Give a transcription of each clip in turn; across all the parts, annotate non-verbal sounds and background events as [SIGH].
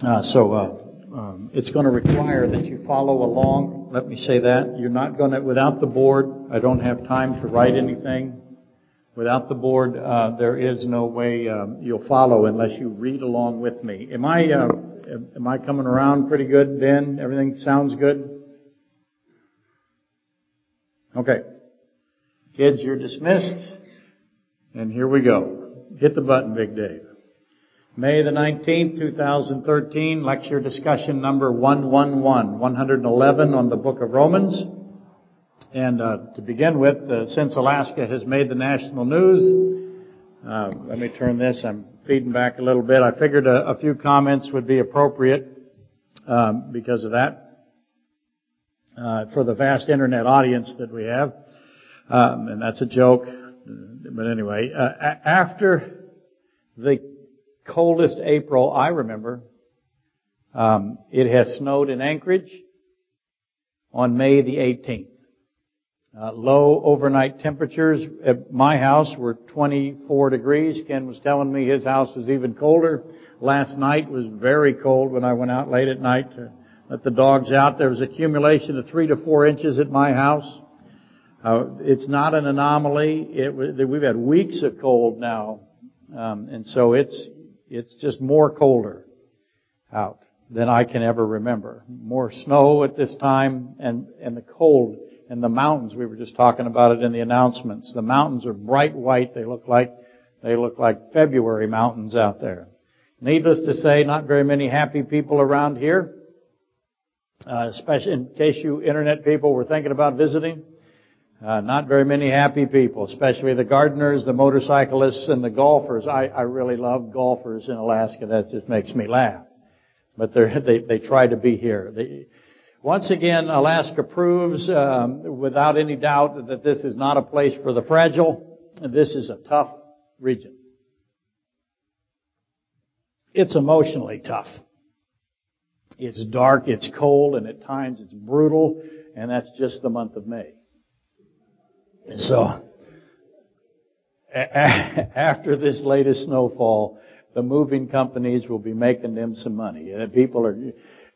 Uh, so uh, um, it's going to require that you follow along. Let me say that you're not going to without the board. I don't have time to write anything. Without the board, uh, there is no way um, you'll follow unless you read along with me. Am I uh, am I coming around pretty good, Ben? Everything sounds good. Okay, kids, you're dismissed, and here we go. Hit the button, Big Dave. May the 19th, 2013, lecture discussion number 111, 111 on the book of Romans. And uh, to begin with, uh, since Alaska has made the national news, uh, let me turn this. I'm feeding back a little bit. I figured a, a few comments would be appropriate um, because of that. Uh, for the vast internet audience that we have, um, and that's a joke. But anyway, uh, after the coldest April I remember. Um, it has snowed in Anchorage on May the 18th. Uh, low overnight temperatures at my house were 24 degrees. Ken was telling me his house was even colder. Last night was very cold when I went out late at night to let the dogs out. There was accumulation of three to four inches at my house. Uh, it's not an anomaly. It, we've had weeks of cold now, um, and so it's it's just more colder out than I can ever remember. More snow at this time and, and the cold and the mountains. We were just talking about it in the announcements. The mountains are bright white. They look like, they look like February mountains out there. Needless to say, not very many happy people around here. Uh, especially in case you internet people were thinking about visiting. Uh, not very many happy people, especially the gardeners, the motorcyclists, and the golfers. I, I really love golfers in Alaska. That just makes me laugh. But [LAUGHS] they they try to be here. They, once again, Alaska proves, um, without any doubt, that this is not a place for the fragile. This is a tough region. It's emotionally tough. It's dark, it's cold, and at times it's brutal, and that's just the month of May. So, [LAUGHS] after this latest snowfall, the moving companies will be making them some money. And people are,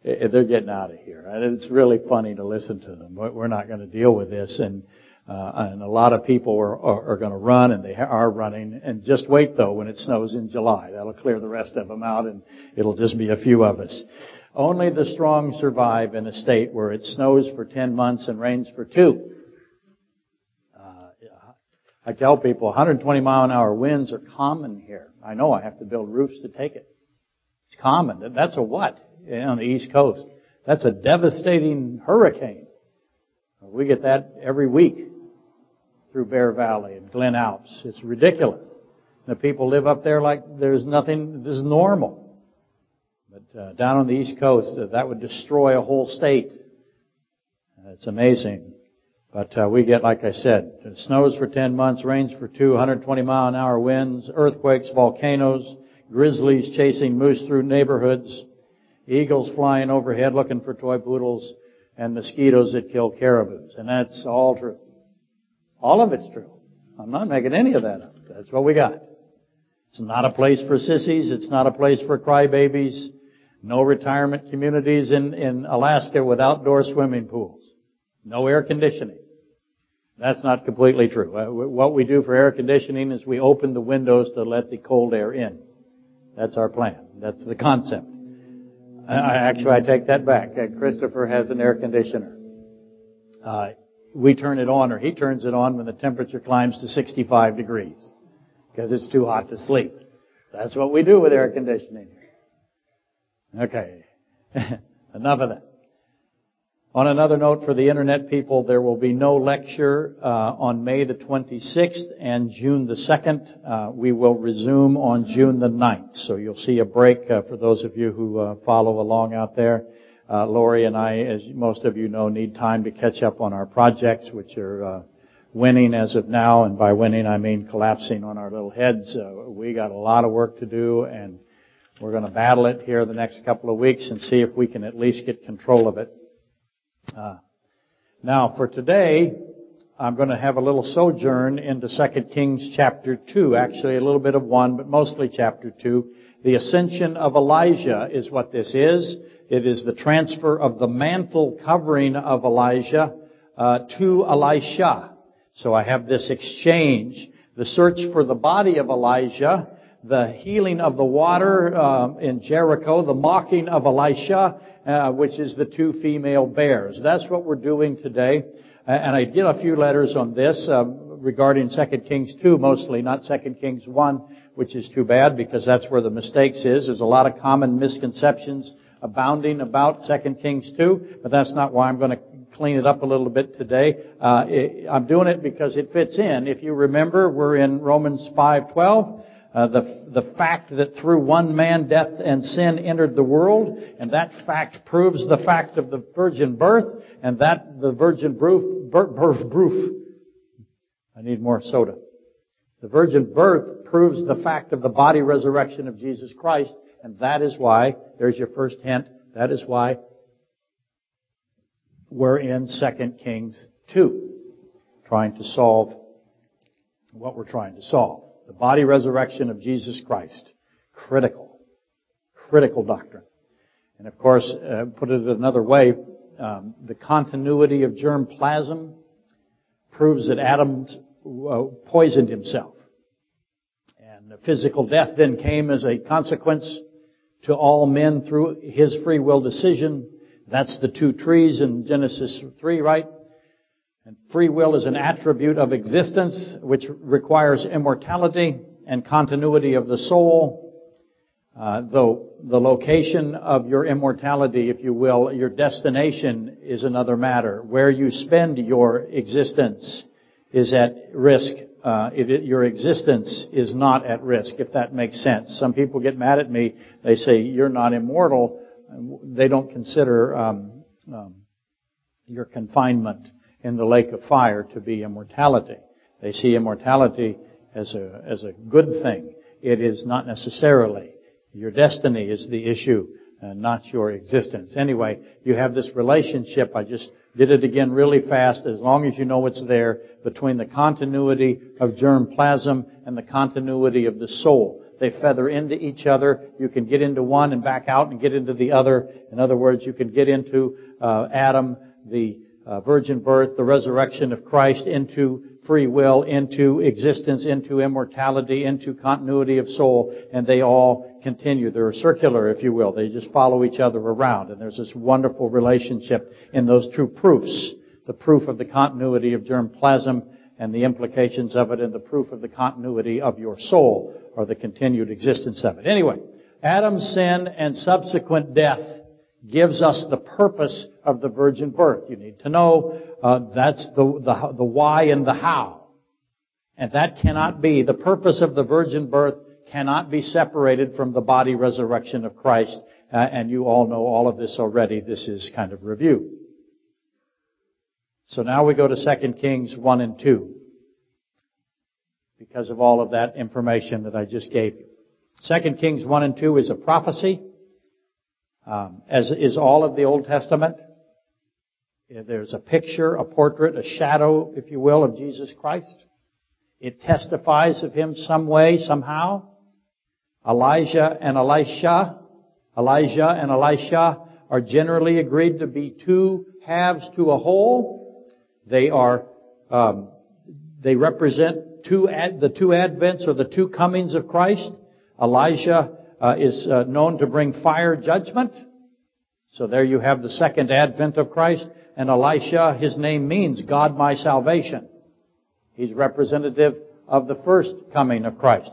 they're getting out of here. And it's really funny to listen to them. We're not going to deal with this. And, uh, and a lot of people are, are, are going to run and they are running. And just wait though when it snows in July. That'll clear the rest of them out and it'll just be a few of us. Only the strong survive in a state where it snows for 10 months and rains for two. I tell people 120 mile an hour winds are common here. I know I have to build roofs to take it. It's common. That's a what on the East Coast? That's a devastating hurricane. We get that every week through Bear Valley and Glen Alps. It's ridiculous. The people live up there like there's nothing, this is normal. But uh, down on the East Coast, uh, that would destroy a whole state. Uh, it's amazing. But uh, we get, like I said, it snows for 10 months, rains for two, 120 mile an hour winds, earthquakes, volcanoes, grizzlies chasing moose through neighborhoods, eagles flying overhead looking for toy poodles, and mosquitoes that kill caribous. And that's all true. All of it's true. I'm not making any of that up. That's what we got. It's not a place for sissies. It's not a place for crybabies. No retirement communities in, in Alaska with outdoor swimming pools. No air conditioning. That's not completely true. Uh, what we do for air conditioning is we open the windows to let the cold air in. That's our plan. That's the concept. Actually, I take that back. Uh, Christopher has an air conditioner. Uh, we turn it on, or he turns it on when the temperature climbs to 65 degrees, because it's too hot to sleep. That's what we do with air conditioning. Okay. [LAUGHS] Enough of that. On another note for the internet people, there will be no lecture uh, on May the 26th and June the 2nd. Uh, we will resume on June the 9th. So you'll see a break uh, for those of you who uh, follow along out there. Uh, Lori and I, as most of you know, need time to catch up on our projects, which are uh, winning as of now. And by winning, I mean collapsing on our little heads. we got a lot of work to do, and we're going to battle it here the next couple of weeks and see if we can at least get control of it. Uh, now, for today, I'm going to have a little sojourn into 2 Kings chapter 2, actually a little bit of 1, but mostly chapter 2. The ascension of Elijah is what this is. It is the transfer of the mantle covering of Elijah uh, to Elisha. So I have this exchange, the search for the body of Elijah, the healing of the water uh, in Jericho, the mocking of Elisha, uh, which is the two female bears. That's what we're doing today. And I did a few letters on this um, regarding 2 Kings 2 mostly, not 2 Kings 1, which is too bad because that's where the mistakes is. There's a lot of common misconceptions abounding about 2 Kings 2, but that's not why I'm going to clean it up a little bit today. Uh, it, I'm doing it because it fits in. If you remember, we're in Romans 5:12. Uh, the, the fact that through one man death and sin entered the world, and that fact proves the fact of the virgin birth, and that the virgin birth, birth, I need more soda. The virgin birth proves the fact of the body resurrection of Jesus Christ, and that is why, there's your first hint, that is why we're in 2 Kings 2, trying to solve what we're trying to solve. The body resurrection of Jesus Christ. Critical. Critical doctrine. And of course, uh, put it another way, um, the continuity of germ plasm proves that Adam uh, poisoned himself. And physical death then came as a consequence to all men through his free will decision. That's the two trees in Genesis 3, right? And free will is an attribute of existence which requires immortality and continuity of the soul. Uh, though the location of your immortality, if you will, your destination is another matter. Where you spend your existence is at risk. Uh, it, your existence is not at risk, if that makes sense. Some people get mad at me. They say you're not immortal. They don't consider um, um, your confinement in the lake of fire to be immortality. They see immortality as a, as a good thing. It is not necessarily. Your destiny is the issue, uh, not your existence. Anyway, you have this relationship. I just did it again really fast, as long as you know it's there, between the continuity of germ plasm and the continuity of the soul. They feather into each other. You can get into one and back out and get into the other. In other words, you can get into uh, Adam, the uh, virgin birth, the resurrection of Christ into free will, into existence, into immortality, into continuity of soul, and they all continue. They're circular, if you will. They just follow each other around, and there's this wonderful relationship in those two proofs. The proof of the continuity of germ plasm and the implications of it and the proof of the continuity of your soul or the continued existence of it. Anyway, Adam's sin and subsequent death gives us the purpose of the virgin birth. You need to know uh, that's the, the the why and the how, and that cannot be the purpose of the virgin birth cannot be separated from the body resurrection of Christ. Uh, and you all know all of this already. This is kind of review. So now we go to 2 Kings 1 and 2 because of all of that information that I just gave you. 2 Kings 1 and 2 is a prophecy um, as is all of the Old Testament. There's a picture, a portrait, a shadow, if you will, of Jesus Christ. It testifies of him some way, somehow. Elijah and Elisha, Elijah and Elisha are generally agreed to be two halves to a whole. They are, um, they represent two ad, the two advents or the two comings of Christ. Elijah uh, is uh, known to bring fire judgment. So there you have the second advent of Christ. And Elisha, his name means God my salvation. He's representative of the first coming of Christ.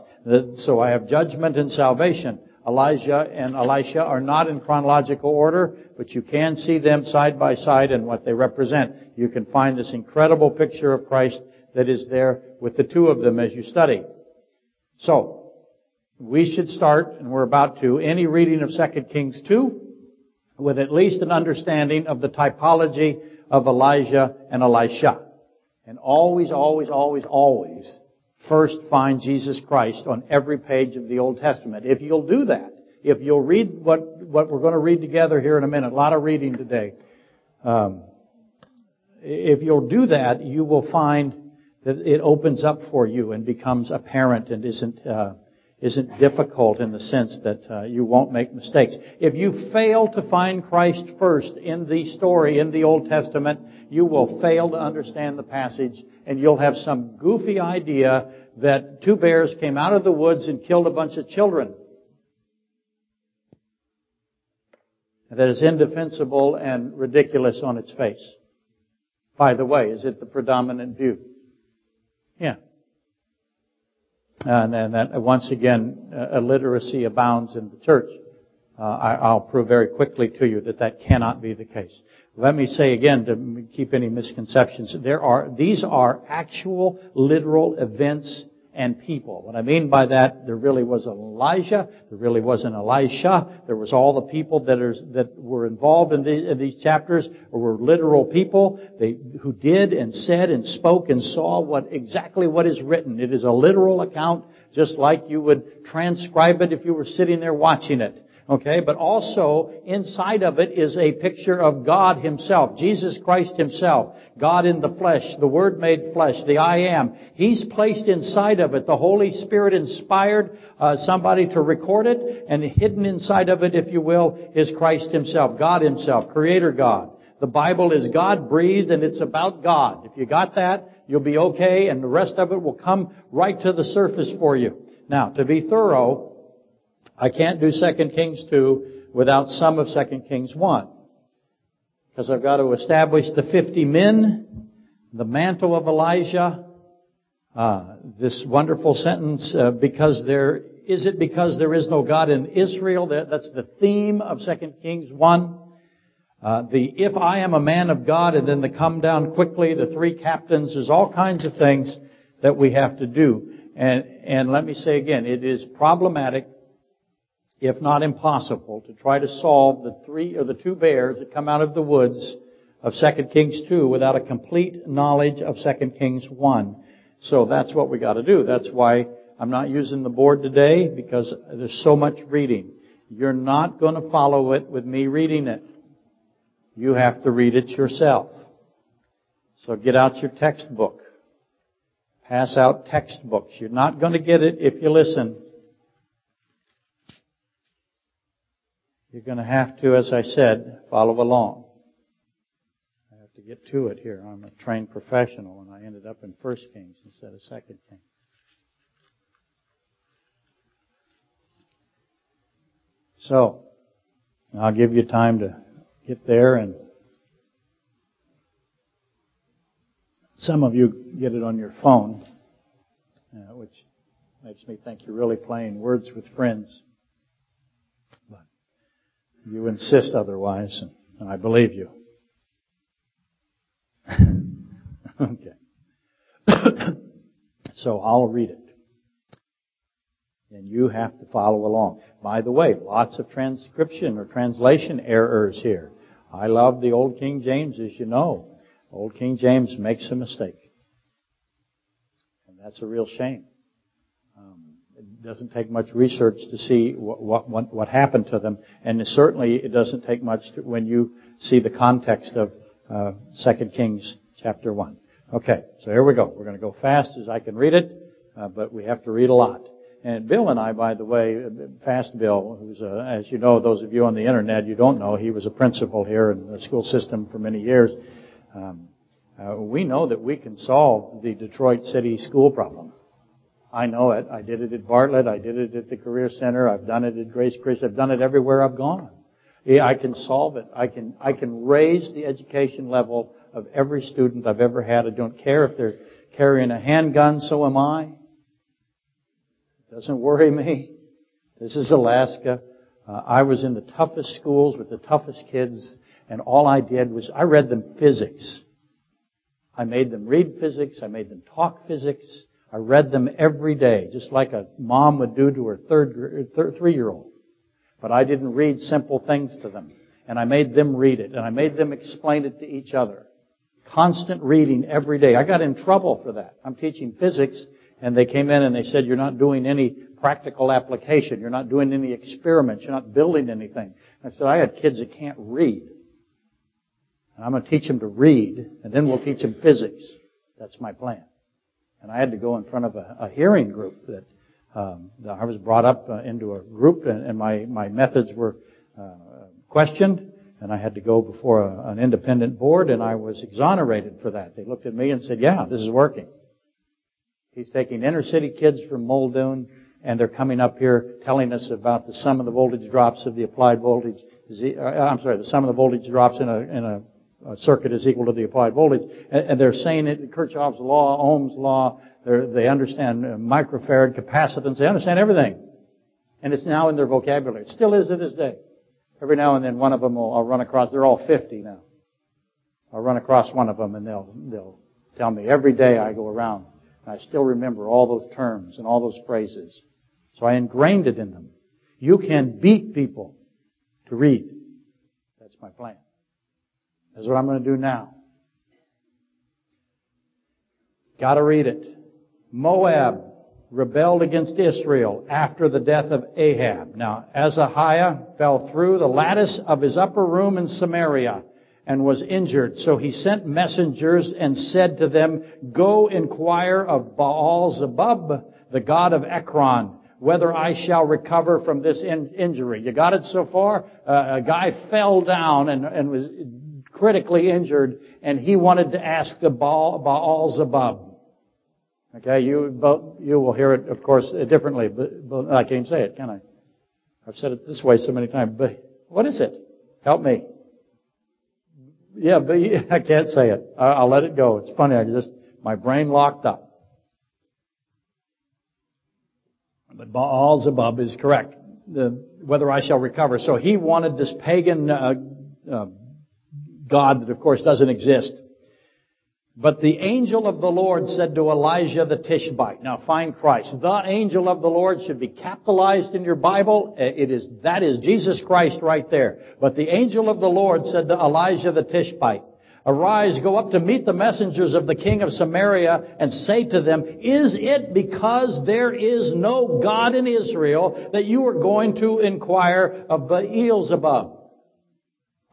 So I have judgment and salvation. Elijah and Elisha are not in chronological order, but you can see them side by side and what they represent. You can find this incredible picture of Christ that is there with the two of them as you study. So, we should start, and we're about to, any reading of 2 Kings 2 with at least an understanding of the typology of Elijah and Elisha. And always, always, always, always first find Jesus Christ on every page of the Old Testament. If you'll do that, if you'll read what, what we're going to read together here in a minute, a lot of reading today, um, if you'll do that, you will find that it opens up for you and becomes apparent and isn't uh, isn't difficult in the sense that uh, you won't make mistakes. If you fail to find Christ first in the story in the Old Testament, you will fail to understand the passage and you'll have some goofy idea that two bears came out of the woods and killed a bunch of children. That is indefensible and ridiculous on its face. By the way, is it the predominant view? Yeah. And then that, once again, uh, illiteracy abounds in the church. Uh, I, will prove very quickly to you that that cannot be the case. Let me say again to keep any misconceptions, there are, these are actual literal events and people. What I mean by that, there really was an Elijah, there really was an Elisha, there was all the people that, are, that were involved in, the, in these chapters were literal people they, who did and said and spoke and saw what exactly what is written. It is a literal account, just like you would transcribe it if you were sitting there watching it. Okay, but also inside of it is a picture of God Himself, Jesus Christ Himself, God in the flesh, the Word made flesh, the I am. He's placed inside of it. The Holy Spirit inspired uh, somebody to record it, and hidden inside of it, if you will, is Christ Himself, God Himself, Creator God. The Bible is God breathed and it's about God. If you got that, you'll be okay, and the rest of it will come right to the surface for you. Now, to be thorough, I can't do 2 Kings 2 without some of 2 Kings 1. Because I've got to establish the 50 men, the mantle of Elijah, uh, this wonderful sentence, uh, because there, is it because there is no God in Israel? That, that's the theme of 2 Kings 1. Uh, the if I am a man of God and then the come down quickly, the three captains, there's all kinds of things that we have to do. And, and let me say again, it is problematic if not impossible, to try to solve the three or the two bears that come out of the woods of 2 Kings 2 without a complete knowledge of 2 Kings 1. So that's what we got to do. That's why I'm not using the board today because there's so much reading. You're not going to follow it with me reading it. You have to read it yourself. So get out your textbook. Pass out textbooks. You're not going to get it if you listen. You're going to have to, as I said, follow along. I have to get to it here. I'm a trained professional and I ended up in First Kings instead of Second Kings. So, I'll give you time to get there and some of you get it on your phone, uh, which makes me think you're really playing words with friends. You insist otherwise, and I believe you. [LAUGHS] okay. [COUGHS] so I'll read it. And you have to follow along. By the way, lots of transcription or translation errors here. I love the Old King James, as you know. Old King James makes a mistake. And that's a real shame doesn't take much research to see what, what, what happened to them. And certainly it doesn't take much to, when you see the context of uh, 2 Kings chapter 1. Okay, so here we go. We're going to go fast as I can read it, uh, but we have to read a lot. And Bill and I, by the way, Fast Bill, who's a, as you know, those of you on the internet, you don't know, he was a principal here in the school system for many years. Um, uh, we know that we can solve the Detroit City school problem. I know it. I did it at Bartlett. I did it at the Career Center. I've done it at Grace Christian. I've done it everywhere I've gone. Yeah, I can solve it. I can, I can raise the education level of every student I've ever had. I don't care if they're carrying a handgun, so am I. Doesn't worry me. This is Alaska. Uh, I was in the toughest schools with the toughest kids, and all I did was I read them physics. I made them read physics. I made them talk physics. I read them every day, just like a mom would do to her third, third three-year-old. But I didn't read simple things to them. And I made them read it, and I made them explain it to each other. Constant reading every day. I got in trouble for that. I'm teaching physics, and they came in and they said, you're not doing any practical application. You're not doing any experiments. You're not building anything. I said, I had kids that can't read. And I'm going to teach them to read, and then we'll teach them physics. That's my plan. And I had to go in front of a, a hearing group that um, I was brought up uh, into a group, and, and my my methods were uh, questioned, and I had to go before a, an independent board, and I was exonerated for that. They looked at me and said, "Yeah, this is working." He's taking inner city kids from Muldoon, and they're coming up here telling us about the sum of the voltage drops of the applied voltage. Uh, I'm sorry, the sum of the voltage drops in a in a a circuit is equal to the applied voltage. And, they're saying it, Kirchhoff's law, Ohm's law, they understand uh, microfarad capacitance, they understand everything. And it's now in their vocabulary. It still is to this day. Every now and then one of them will, I'll run across, they're all 50 now. I'll run across one of them and they'll, they'll tell me every day I go around. I still remember all those terms and all those phrases. So I ingrained it in them. You can beat people to read. That's my plan. That's what I'm going to do now. Gotta read it. Moab rebelled against Israel after the death of Ahab. Now, Ahaziah fell through the lattice of his upper room in Samaria and was injured. So he sent messengers and said to them, Go inquire of Baal Zebub, the god of Ekron, whether I shall recover from this in- injury. You got it so far? Uh, a guy fell down and, and was critically injured, and he wanted to ask the Baal, Baal Zebub. Okay, you, you will hear it, of course, differently, but, but I can't say it, can I? I've said it this way so many times, but what is it? Help me. Yeah, but [LAUGHS] I can't say it. I'll let it go. It's funny. I just, my brain locked up. But Baal Zebub is correct. The, whether I shall recover. So he wanted this pagan uh, uh, God that of course doesn't exist. But the angel of the Lord said to Elijah the Tishbite, now find Christ. The angel of the Lord should be capitalized in your Bible. Uh, it is, that is Jesus Christ right there. But the angel of the Lord said to Elijah the Tishbite, Arise, go up to meet the messengers of the king of Samaria and say to them, Is it because there is no God in Israel that you are going to inquire of Beelzebub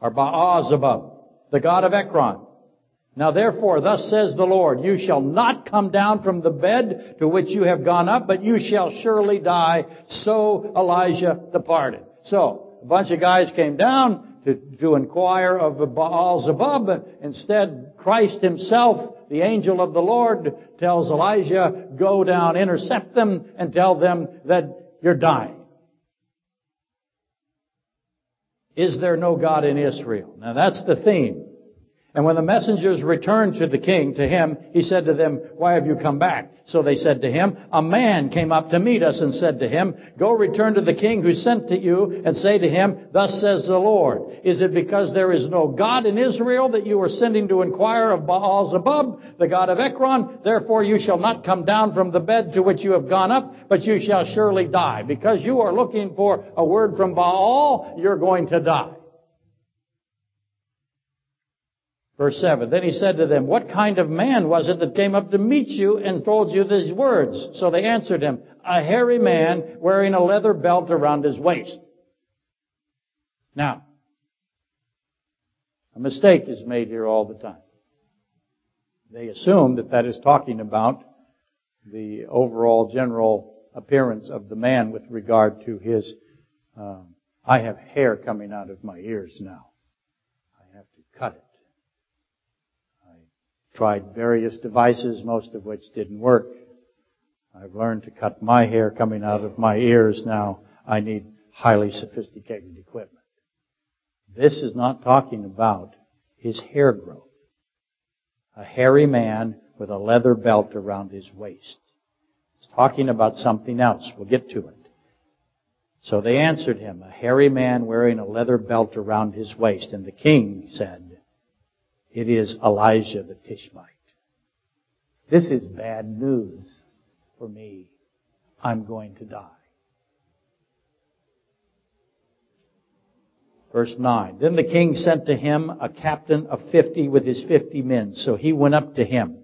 or Baal-zebub? The God of Ekron. Now therefore, thus says the Lord, you shall not come down from the bed to which you have gone up, but you shall surely die. So Elijah departed. So, a bunch of guys came down to, to inquire of Baal Zebub. Instead, Christ himself, the angel of the Lord, tells Elijah, go down, intercept them, and tell them that you're dying. Is there no God in Israel? Now that's the theme. And when the messengers returned to the king, to him, he said to them, Why have you come back? So they said to him, A man came up to meet us and said to him, Go return to the king who sent to you and say to him, Thus says the Lord, Is it because there is no God in Israel that you are sending to inquire of Baal Zebub, the God of Ekron? Therefore you shall not come down from the bed to which you have gone up, but you shall surely die. Because you are looking for a word from Baal, you're going to die. Verse 7. Then he said to them, What kind of man was it that came up to meet you and told you these words? So they answered him, A hairy man wearing a leather belt around his waist. Now, a mistake is made here all the time. They assume that that is talking about the overall general appearance of the man with regard to his, um, I have hair coming out of my ears now. I have to cut it. Tried various devices, most of which didn't work. I've learned to cut my hair coming out of my ears now. I need highly sophisticated equipment. This is not talking about his hair growth. A hairy man with a leather belt around his waist. It's talking about something else. We'll get to it. So they answered him, a hairy man wearing a leather belt around his waist. And the king said, it is Elijah the Tishbite. This is bad news for me. I'm going to die. Verse 9. Then the king sent to him a captain of fifty with his fifty men. So he went up to him.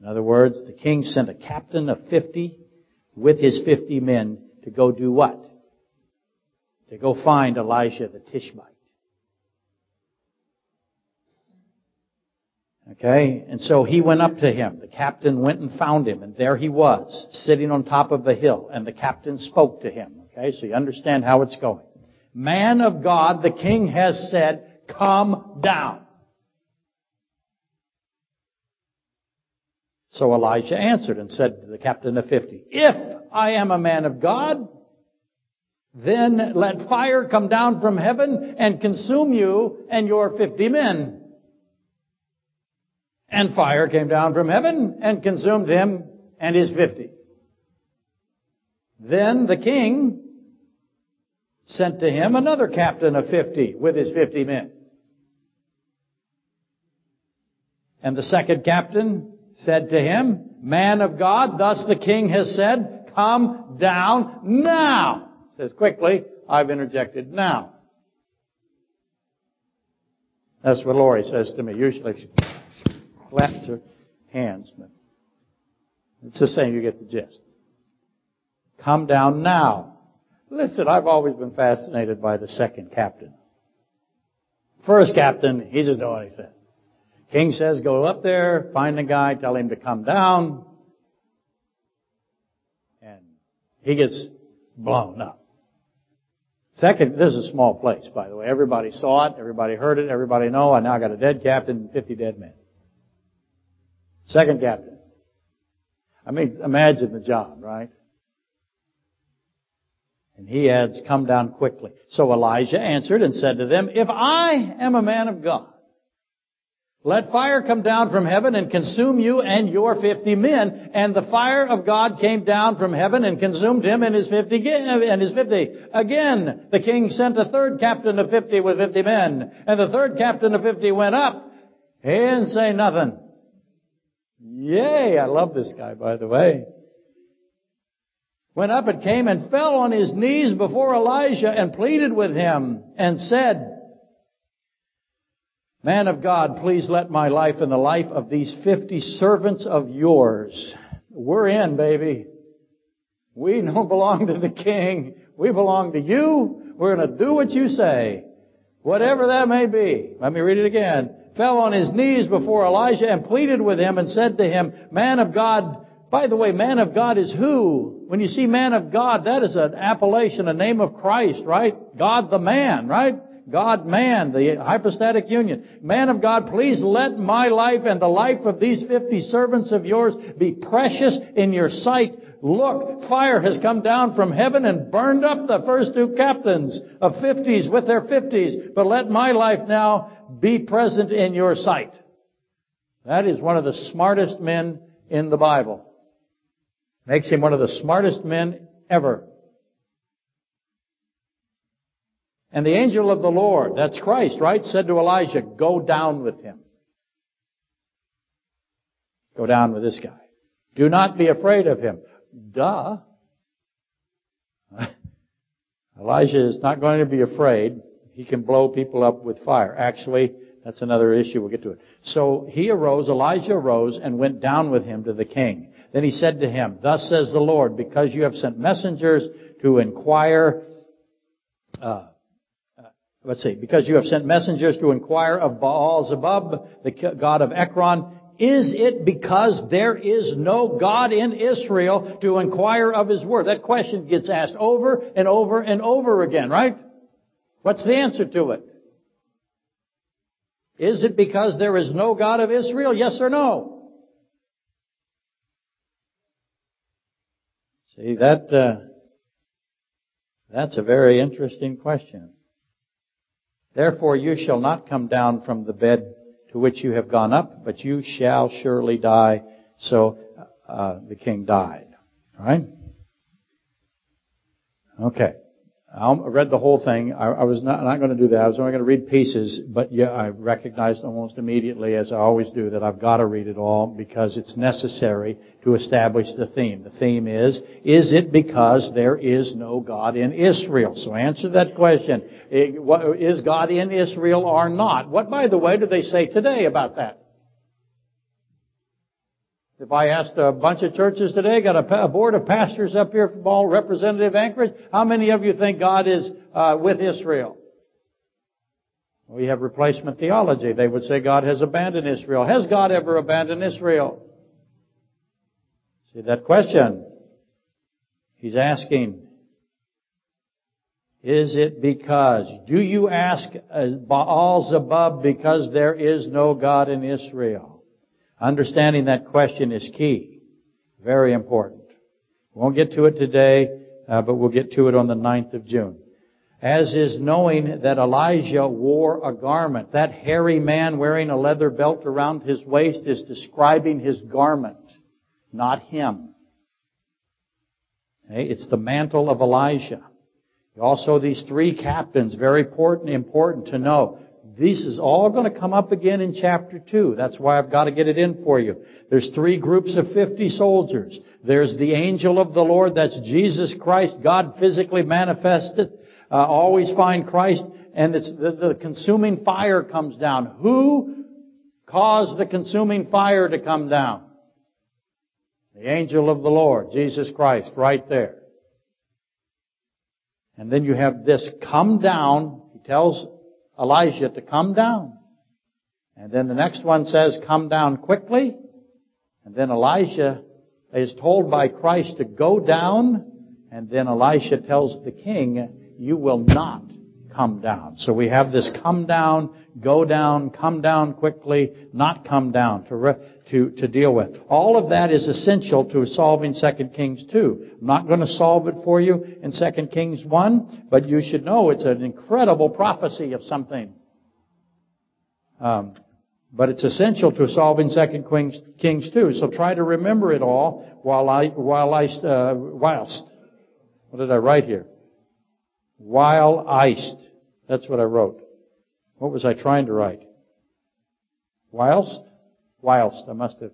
In other words, the king sent a captain of fifty with his fifty men to go do what? To go find Elijah the Tishbite. Okay, and so he went up to him. The captain went and found him, and there he was, sitting on top of the hill, and the captain spoke to him. Okay, so you understand how it's going. Man of God, the king has said, come down. So Elijah answered and said to the captain of fifty, If I am a man of God, then let fire come down from heaven and consume you and your fifty men. And fire came down from heaven and consumed him and his fifty. Then the king sent to him another captain of fifty with his fifty men. And the second captain said to him, Man of God, thus the king has said, come down now. Says quickly, I've interjected now. That's what Lori says to me. Usually claps her hands, but it's the same, you get the gist. Come down now. Listen, I've always been fascinated by the second captain. First captain, he just doing what he says. King says, go up there, find the guy, tell him to come down. And he gets blown up. Second, this is a small place, by the way. Everybody saw it, everybody heard it, everybody know. I now got a dead captain and 50 dead men. Second captain. I mean, imagine the job, right? And he adds, come down quickly. So Elijah answered and said to them, if I am a man of God, let fire come down from heaven and consume you and your fifty men. And the fire of God came down from heaven and consumed him and his fifty, and his fifty. Again, the king sent a third captain of fifty with fifty men. And the third captain of fifty went up. He didn't say nothing. Yay, I love this guy, by the way. Went up and came and fell on his knees before Elijah and pleaded with him and said, Man of God, please let my life and the life of these 50 servants of yours. We're in, baby. We don't belong to the king. We belong to you. We're going to do what you say. Whatever that may be. Let me read it again. Fell on his knees before Elijah and pleaded with him and said to him, Man of God, by the way, man of God is who? When you see man of God, that is an appellation, a name of Christ, right? God the man, right? God man, the hypostatic union. Man of God, please let my life and the life of these 50 servants of yours be precious in your sight. Look, fire has come down from heaven and burned up the first two captains of 50s with their 50s, but let my life now be present in your sight. That is one of the smartest men in the Bible. Makes him one of the smartest men ever. And the angel of the Lord, that's Christ, right, said to Elijah, go down with him. Go down with this guy. Do not be afraid of him. Duh. Elijah is not going to be afraid. He can blow people up with fire. Actually, that's another issue. We'll get to it. So he arose, Elijah arose and went down with him to the king. Then he said to him, Thus says the Lord, because you have sent messengers to inquire, uh, let's see, because you have sent messengers to inquire of Baal Zebub, the god of Ekron, is it because there is no God in Israel to inquire of His word? That question gets asked over and over and over again, right? What's the answer to it? Is it because there is no God of Israel? Yes or no? See, that, uh, that's a very interesting question. Therefore you shall not come down from the bed to which you have gone up, but you shall surely die. So uh, the king died. All right? Okay. I read the whole thing. I, was not, not, going to do that. I was only going to read pieces, but yeah, I recognized almost immediately, as I always do, that I've got to read it all because it's necessary to establish the theme. The theme is, is it because there is no God in Israel? So answer that question. Is God in Israel or not? What, by the way, do they say today about that? If I asked a bunch of churches today, got a, board of pastors up here from all representative Anchorage, how many of you think God is uh, with Israel? We have replacement theology. They would say God has abandoned Israel. Has God ever abandoned Israel? See that question? He's asking, is it because? Do you ask Baal Zebub because there is no God in Israel? Understanding that question is key. Very important. We won't get to it today, uh, but we'll get to it on the 9th of June as is knowing that Elijah wore a garment. That hairy man wearing a leather belt around his waist is describing his garment, not him. Okay? It's the mantle of Elijah. Also, these three captains, very important, important to know. This is all going to come up again in chapter 2. That's why I've got to get it in for you. There's three groups of 50 soldiers. There's the angel of the Lord, that's Jesus Christ, God physically manifested uh, always find Christ, and the, the consuming fire comes down. Who caused the consuming fire to come down? The angel of the Lord, Jesus Christ, right there. And then you have this come down. He tells Elijah to come down. And then the next one says, come down quickly. And then Elijah is told by Christ to go down. And then Elisha tells the king, you will not come down. So we have this come down, go down, come down quickly, not come down to, re, to, to deal with. All of that is essential to solving 2 Kings 2. I'm not going to solve it for you in 2 Kings 1, but you should know it's an incredible prophecy of something. Um, but it's essential to solving 2 Kings, Kings 2. So try to remember it all while I, while I, uh, whilst. What did I write here? while iced. That's what I wrote. What was I trying to write? Whilst? Whilst. I must have.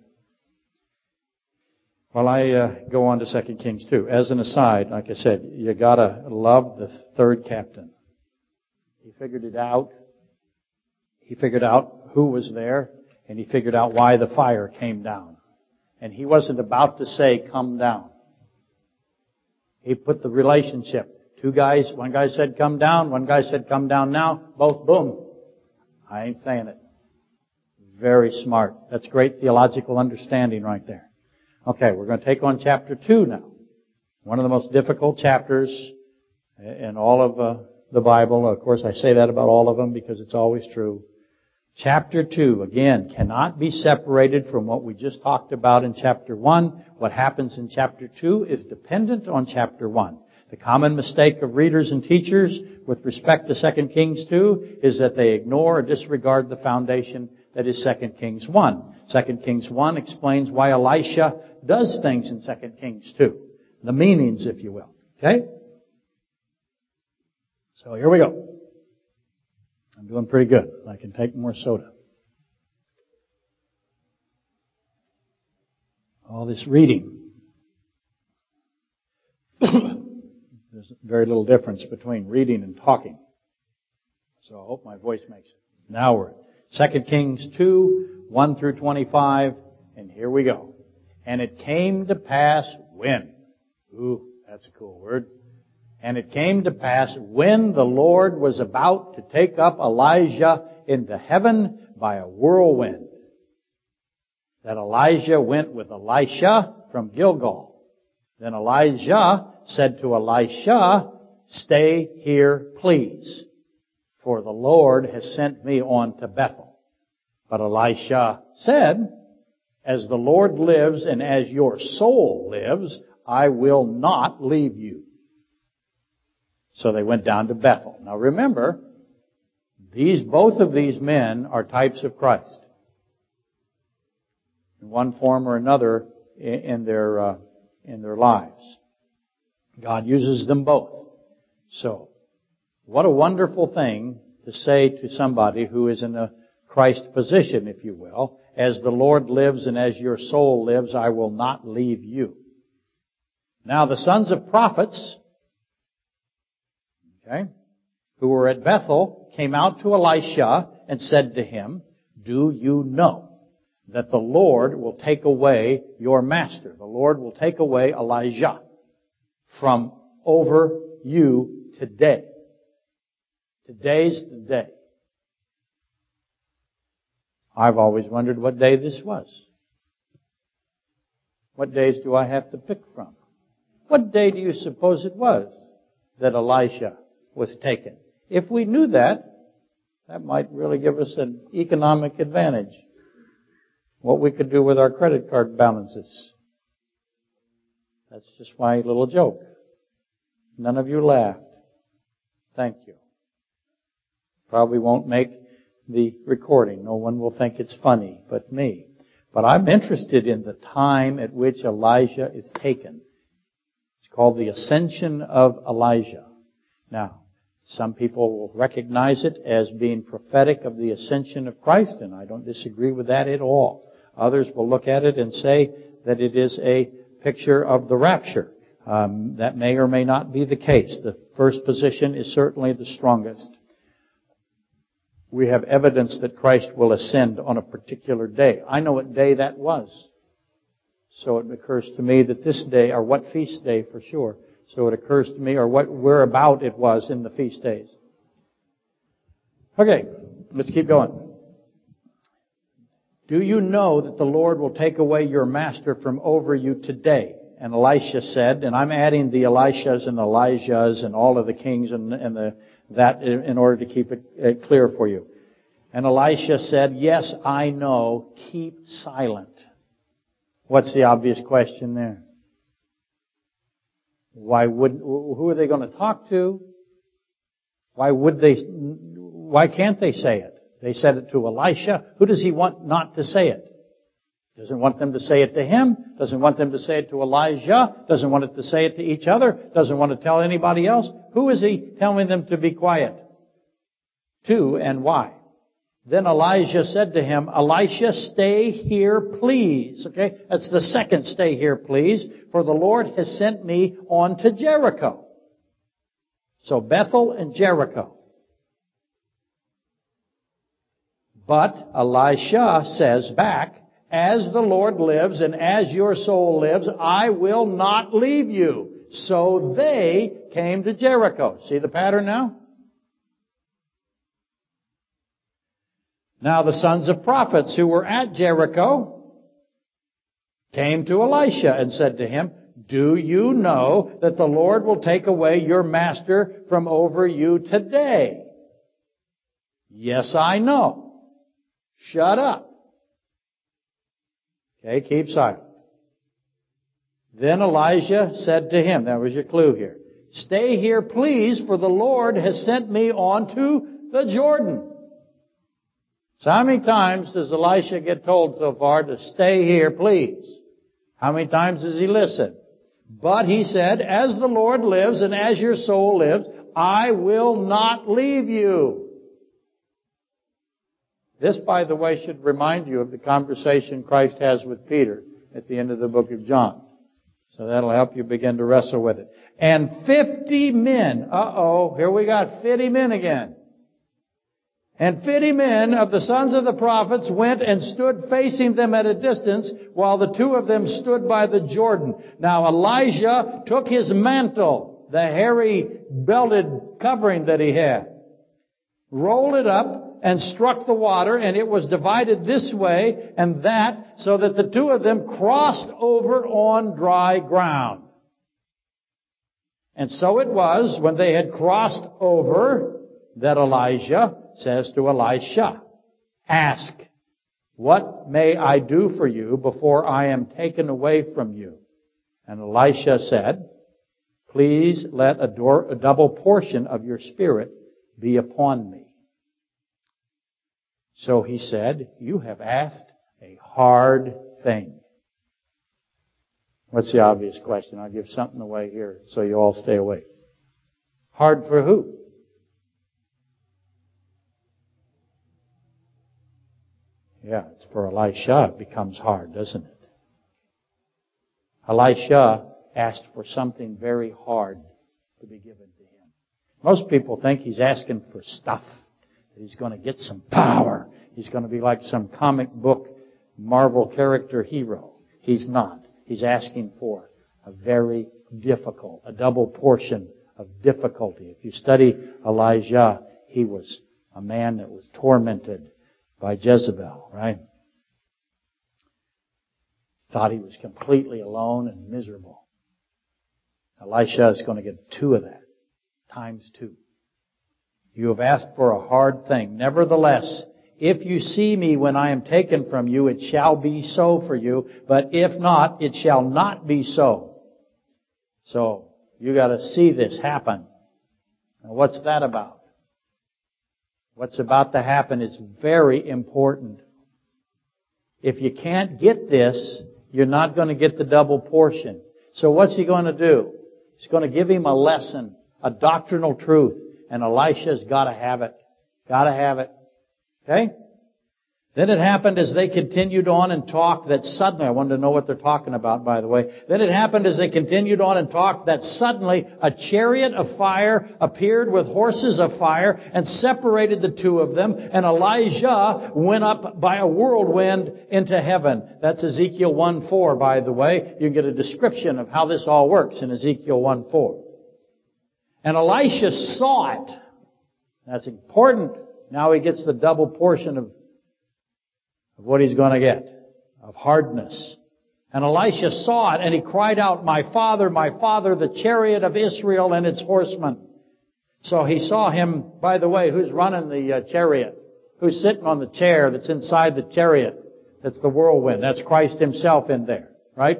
Well, I uh, go on to 2 Kings 2. As an aside, like I said, you gotta love the third captain. He figured it out. He figured out who was there, and he figured out why the fire came down. And he wasn't about to say, come down. He put the relationship Two guys, one guy said come down, one guy said come down now, both boom. I ain't saying it. Very smart. That's great theological understanding right there. Okay, we're going to take on chapter 2 now. One of the most difficult chapters in all of uh, the Bible. Of course, I say that about all of them because it's always true. Chapter 2, again, cannot be separated from what we just talked about in chapter 1. What happens in chapter 2 is dependent on chapter 1. The common mistake of readers and teachers with respect to 2 Kings 2 is that they ignore or disregard the foundation that is 2 Kings 1. 2 Kings 1 explains why Elisha does things in 2 Kings 2. The meanings, if you will. Okay? So here we go. I'm doing pretty good. I can take more soda. All this reading. [COUGHS] There's very little difference between reading and talking. So I hope my voice makes it. Now we're at 2 Kings 2, 1 through 25, and here we go. And it came to pass when. Ooh, that's a cool word. And it came to pass when the Lord was about to take up Elijah into heaven by a whirlwind, that Elijah went with Elisha from Gilgal. Then Elijah said to Elisha, stay here, please, for the Lord has sent me on to Bethel. But Elisha said, as the Lord lives and as your soul lives, I will not leave you. So they went down to Bethel. Now remember, these, both of these men are types of Christ. In one form or another in their, uh, in their lives. God uses them both. So, what a wonderful thing to say to somebody who is in a Christ position, if you will. As the Lord lives and as your soul lives, I will not leave you. Now the sons of prophets, okay, who were at Bethel, came out to Elisha and said to him, Do you know that the Lord will take away your master? The Lord will take away Elijah from over you today. Today's the day. I've always wondered what day this was. What days do I have to pick from? What day do you suppose it was that Elisha was taken? If we knew that, that might really give us an economic advantage. What we could do with our credit card balances. That's just my little joke. None of you laughed. Thank you. Probably won't make the recording. No one will think it's funny but me. But I'm interested in the time at which Elijah is taken. It's called the ascension of Elijah. Now, some people will recognize it as being prophetic of the ascension of Christ, and I don't disagree with that at all. Others will look at it and say that it is a picture of the rapture. Um, that may or may not be the case. The first position is certainly the strongest. We have evidence that Christ will ascend on a particular day. I know what day that was. So it occurs to me that this day, or what feast day for sure, so it occurs to me, or what whereabout it was in the feast days. Okay, let's keep going. Do you know that the Lord will take away your master from over you today? And Elisha said, and I'm adding the Elishas and Elijahs and all of the kings and, and the, that in order to keep it clear for you. And Elisha said, yes, I know, keep silent. What's the obvious question there? Why would, who are they going to talk to? Why would they, why can't they say it? They said it to Elisha. Who does he want not to say it? Doesn't want them to say it to him. Doesn't want them to say it to Elijah. Doesn't want it to say it to each other. Doesn't want to tell anybody else. Who is he telling them to be quiet? To and why? Then Elijah said to him, Elisha, stay here, please. Okay? That's the second stay here, please, for the Lord has sent me on to Jericho. So Bethel and Jericho. But Elisha says back, as the Lord lives and as your soul lives, I will not leave you. So they came to Jericho. See the pattern now? Now the sons of prophets who were at Jericho came to Elisha and said to him, Do you know that the Lord will take away your master from over you today? Yes, I know. Shut up. Okay, keep silent. Then Elijah said to him, that was your clue here, Stay here, please, for the Lord has sent me on to the Jordan. So how many times does Elisha get told so far to stay here, please? How many times does he listen? But he said, as the Lord lives and as your soul lives, I will not leave you. This, by the way, should remind you of the conversation Christ has with Peter at the end of the book of John. So that'll help you begin to wrestle with it. And 50 men, uh-oh, here we got 50 men again. And fifty men of the sons of the prophets went and stood facing them at a distance while the two of them stood by the Jordan. Now Elijah took his mantle, the hairy belted covering that he had, rolled it up and struck the water and it was divided this way and that so that the two of them crossed over on dry ground. And so it was when they had crossed over that Elijah says to Elisha, Ask, what may I do for you before I am taken away from you? And Elisha said, Please let a, door, a double portion of your spirit be upon me. So he said, You have asked a hard thing. What's the obvious question? I'll give something away here so you all stay awake. Hard for who? Yeah, it's for Elisha it becomes hard, doesn't it? Elisha asked for something very hard to be given to him. Most people think he's asking for stuff. That he's going to get some power. He's going to be like some comic book Marvel character hero. He's not. He's asking for a very difficult, a double portion of difficulty. If you study Elijah, he was a man that was tormented by Jezebel, right? Thought he was completely alone and miserable. Elisha is going to get two of that, times two. You have asked for a hard thing. Nevertheless, if you see me when I am taken from you, it shall be so for you, but if not, it shall not be so. So, you gotta see this happen. Now, what's that about? What's about to happen is very important. If you can't get this, you're not to get the double portion. So what's he to do? He's to give him a lesson, a doctrinal truth, and Elisha's got to have it. Got to have it. Okay? Then it happened as they continued on and talked that suddenly, I wanted to know what they're talking about by the way. Then it happened as they continued on and talked that suddenly a chariot of fire appeared with horses of fire and separated the two of them and Elijah went up by a whirlwind into heaven. That's Ezekiel 1-4 by the way. You get a description of how this all works in Ezekiel 1-4. And Elisha saw it. That's important. Now he gets the double portion of of what he's going to get, of hardness. And Elisha saw it and he cried out, My father, my father, the chariot of Israel and its horsemen. So he saw him, by the way, who's running the uh, chariot? Who's sitting on the chair that's inside the chariot? That's the whirlwind. That's Christ himself in there, right?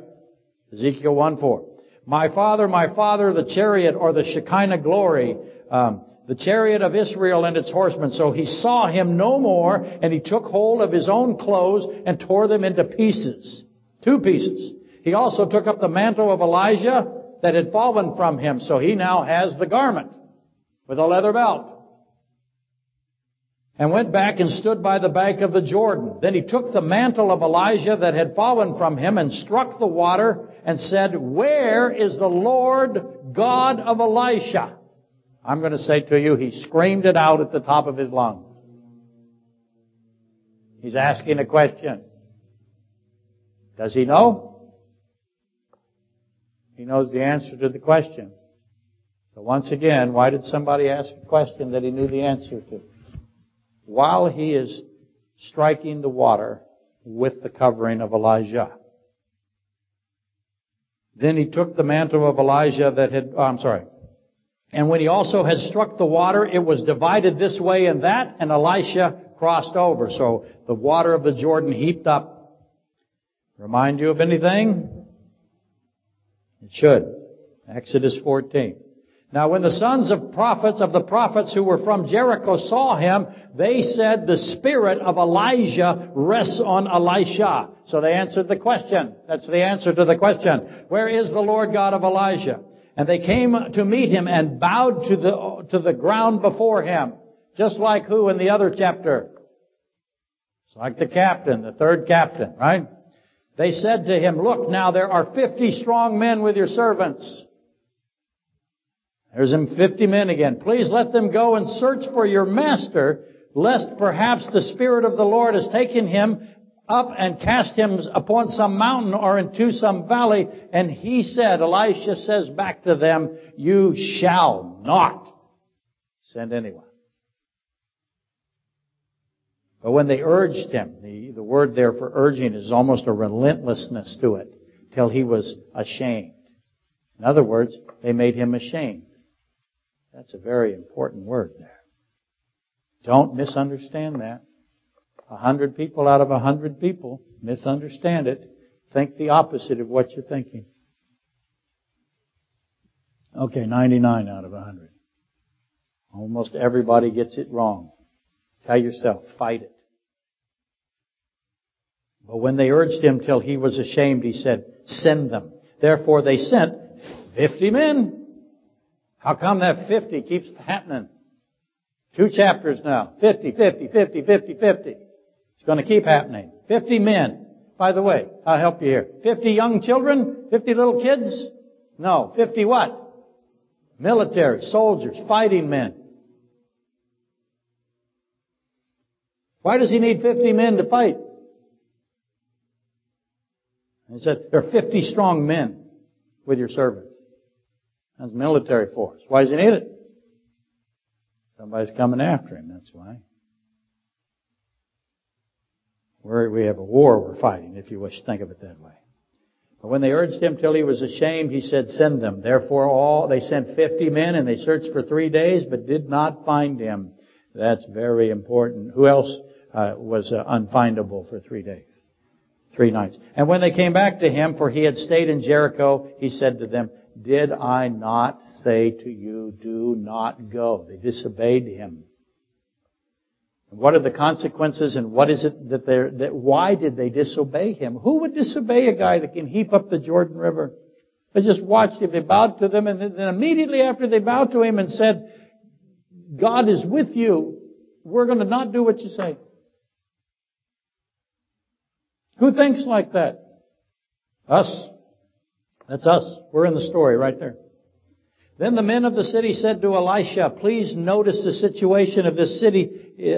Ezekiel 1 4. My father, my father, the chariot or the Shekinah glory. Um, the chariot of Israel and its horsemen. So he saw him no more, and he took hold of his own clothes and tore them into pieces. Two pieces. He also took up the mantle of Elijah that had fallen from him, so he now has the garment with a leather belt. And went back and stood by the bank of the Jordan. Then he took the mantle of Elijah that had fallen from him and struck the water and said, Where is the Lord God of Elisha? I'm going to say to you, he screamed it out at the top of his lungs. He's asking a question. Does he know? He knows the answer to the question. So once again, why did somebody ask a question that he knew the answer to? While he is striking the water with the covering of Elijah. Then he took the mantle of Elijah that had, oh, I'm sorry, and when he also had struck the water, it was divided this way and that, and Elisha crossed over. So the water of the Jordan heaped up. Remind you of anything? It should. Exodus 14. Now when the sons of prophets, of the prophets who were from Jericho saw him, they said, the spirit of Elijah rests on Elisha. So they answered the question. That's the answer to the question. Where is the Lord God of Elijah? And they came to meet him and bowed to the, to the ground before him. Just like who in the other chapter? It's like the captain, the third captain, right? They said to him, look now there are 50 strong men with your servants. There's him 50 men again. Please let them go and search for your master, lest perhaps the Spirit of the Lord has taken him up and cast him upon some mountain or into some valley. And he said, Elisha says back to them, you shall not send anyone. But when they urged him, the, the word there for urging is almost a relentlessness to it, till he was ashamed. In other words, they made him ashamed. That's a very important word there. Don't misunderstand that. A hundred people out of a hundred people misunderstand it, think the opposite of what you're thinking. Okay, 99 out of a 100. Almost everybody gets it wrong. Tell yourself, fight it. But when they urged him till he was ashamed, he said, send them. Therefore they sent 50 men. How come that 50 keeps happening? Two chapters now. 50, 50, 50, 50, 50. It's going to keep happening. 50 men. By the way, I'll help you here. 50 young children? 50 little kids? No. 50 what? Military, soldiers, fighting men. Why does he need 50 men to fight? He said, there are 50 strong men with your servant. That's military force. Why does he need it? Somebody's coming after him, that's why. We're, we have a war we're fighting, if you wish to think of it that way. But when they urged him till he was ashamed, he said, send them. Therefore all, they sent fifty men and they searched for three days, but did not find him. That's very important. Who else uh, was uh, unfindable for three days? Three nights. And when they came back to him, for he had stayed in Jericho, he said to them, did I not say to you, do not go? They disobeyed him. What are the consequences and what is it that they're, that, why did they disobey him? Who would disobey a guy that can heap up the Jordan River? They just watched him, they bowed to them, and then immediately after they bowed to him and said, God is with you, we're going to not do what you say. Who thinks like that? Us. That's us. We're in the story right there. Then the men of the city said to Elisha, please notice the situation of this city,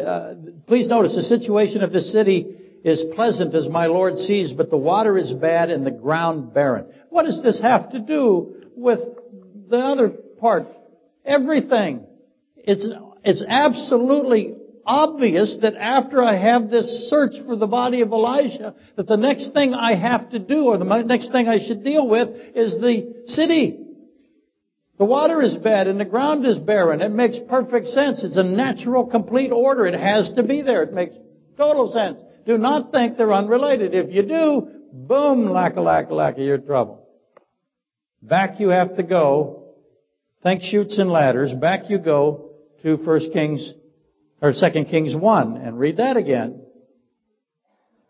uh, please notice the situation of this city is pleasant as my Lord sees, but the water is bad and the ground barren. What does this have to do with the other part? Everything. It's, it's absolutely obvious that after I have this search for the body of Elijah, that the next thing I have to do, or the next thing I should deal with, is the city. The water is bad and the ground is barren. It makes perfect sense. It's a natural, complete order. It has to be there. It makes total sense. Do not think they're unrelated. If you do, boom, lack a lack a lack of your trouble. Back you have to go. Think chutes and ladders. Back you go to First Kings, or Second Kings 1 and read that again.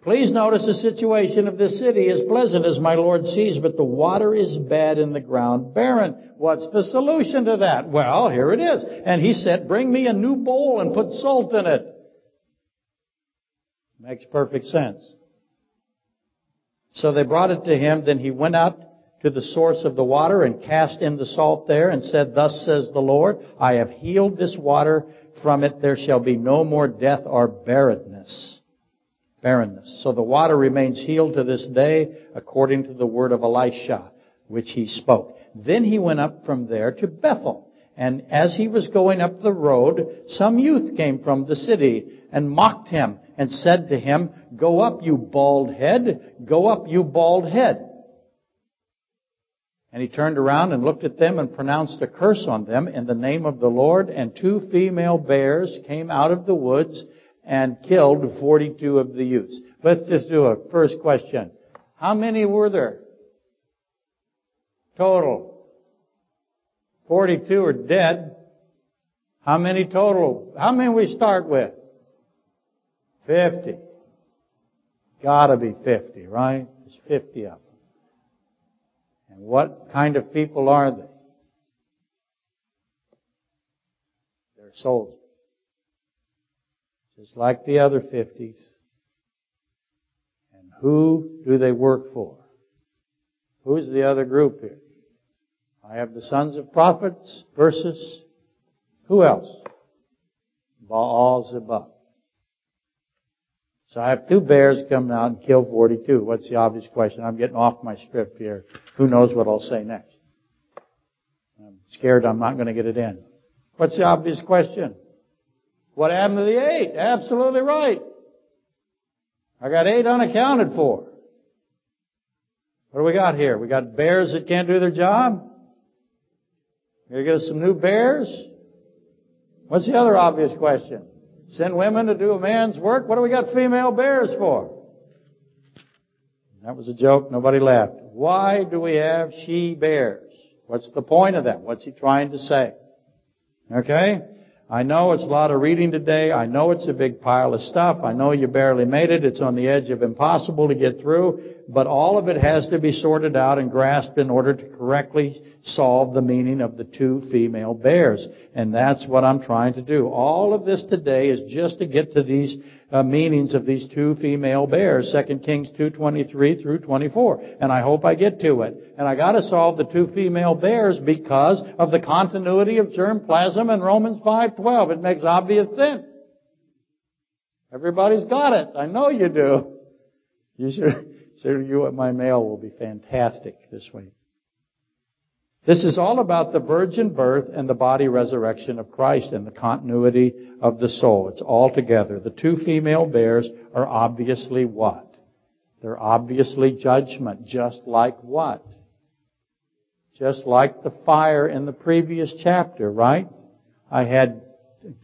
Please notice the situation of this city is pleasant as my Lord sees, but the water is bad and the ground barren. What's the solution to that? Well, here it is. And he said, bring me a new bowl and put salt in it. Makes perfect sense. So they brought it to him, then he went out to the source of the water and cast in the salt there and said, Thus says the Lord, I have healed this water, from it there shall be no more death or barrenness barrenness. So the water remains healed to this day according to the word of Elisha, which he spoke. Then he went up from there to Bethel. And as he was going up the road, some youth came from the city and mocked him and said to him, Go up, you bald head. Go up, you bald head. And he turned around and looked at them and pronounced a curse on them in the name of the Lord. And two female bears came out of the woods and killed 42 of the youths. Let's just do a first question. How many were there? Total. 42 are dead. How many total? How many we start with? 50. Gotta be 50, right? There's 50 of them. And what kind of people are they? They're soldiers just like the other 50s. And who do they work for? Who's the other group here? I have the sons of prophets versus who else? Baal Zebub. So I have two bears come out and kill 42. What's the obvious question? I'm getting off my script here. Who knows what I'll say next? I'm scared I'm not going to get it in. What's the obvious question? What happened to the eight? Absolutely right. I got eight unaccounted for. What do we got here? We got bears that can't do their job? Gonna get us some new bears? What's the other obvious question? Send women to do a man's work? What do we got female bears for? That was a joke. Nobody laughed. Why do we have she bears? What's the point of that? What's he trying to say? Okay? I know it's a lot of reading today. I know it's a big pile of stuff. I know you barely made it. It's on the edge of impossible to get through. But all of it has to be sorted out and grasped in order to correctly solve the meaning of the two female bears. And that's what I'm trying to do. All of this today is just to get to these uh, meanings of these two female bears, 2 Kings 2.23 through 24. And I hope I get to it. And I gotta solve the two female bears because of the continuity of germplasm in Romans 5.12. It makes obvious sense. Everybody's got it. I know you do. You should, [LAUGHS] should you my mail will be fantastic this week. This is all about the virgin birth and the body resurrection of Christ and the continuity of the soul. It's all together. The two female bears are obviously what? They're obviously judgment, just like what? Just like the fire in the previous chapter, right? I had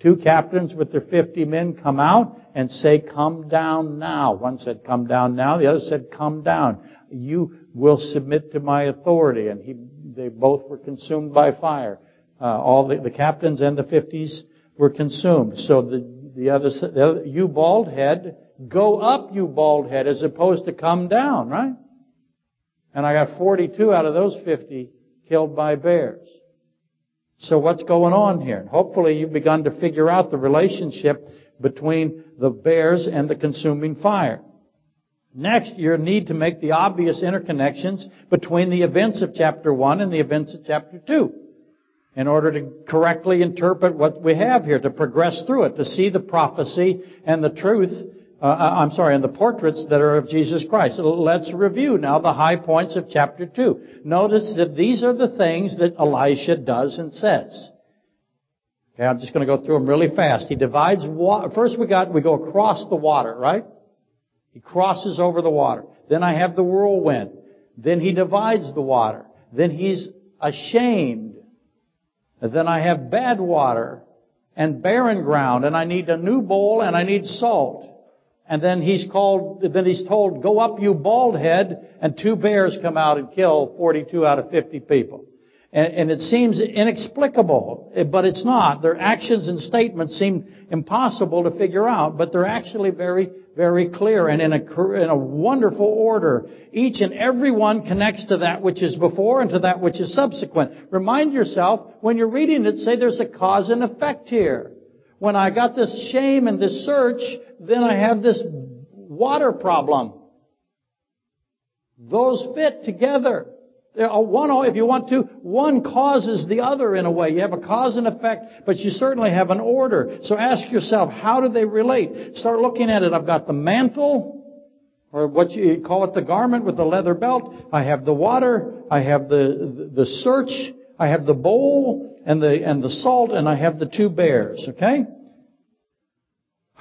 two captains with their 50 men come out and say, come down now. One said, come down now. The other said, come down. You will submit to my authority. And he, they both were consumed by fire. Uh, all the, the, captains and the 50s were consumed. So the, the other, the other, you bald head, go up, you bald head, as opposed to come down, right? And I got 42 out of those 50 killed by bears. So what's going on here? Hopefully you've begun to figure out the relationship between the bears and the consuming fire. Next, you need to make the obvious interconnections between the events of chapter 1 and the events of chapter 2 in order to correctly interpret what we have here, to progress through it, to see the prophecy and the truth uh, uh, I'm sorry, and the portraits that are of Jesus Christ. Let's review now the high points of chapter 2. Notice that these are the things that Elisha does and says. Okay, I'm just going to go through them really fast. He divides water. First we got, we go across the water, right? He crosses over the water. Then I have the whirlwind. Then he divides the water. Then he's ashamed. Then I have bad water and barren ground and I need a new bowl and I need salt. And then he's called, then he's told, go up you bald head, and two bears come out and kill 42 out of 50 people. And, and it seems inexplicable, but it's not. Their actions and statements seem impossible to figure out, but they're actually very, very clear and in a, in a wonderful order. Each and every one connects to that which is before and to that which is subsequent. Remind yourself, when you're reading it, say there's a cause and effect here. When I got this shame and this search, then I have this water problem. Those fit together. Uh, uh, one, if you want to, one causes the other in a way. You have a cause and effect, but you certainly have an order. So ask yourself, how do they relate? Start looking at it. I've got the mantle, or what you call it the garment with the leather belt. I have the water. I have the, the, the search. I have the bowl and the, and the salt, and I have the two bears, okay?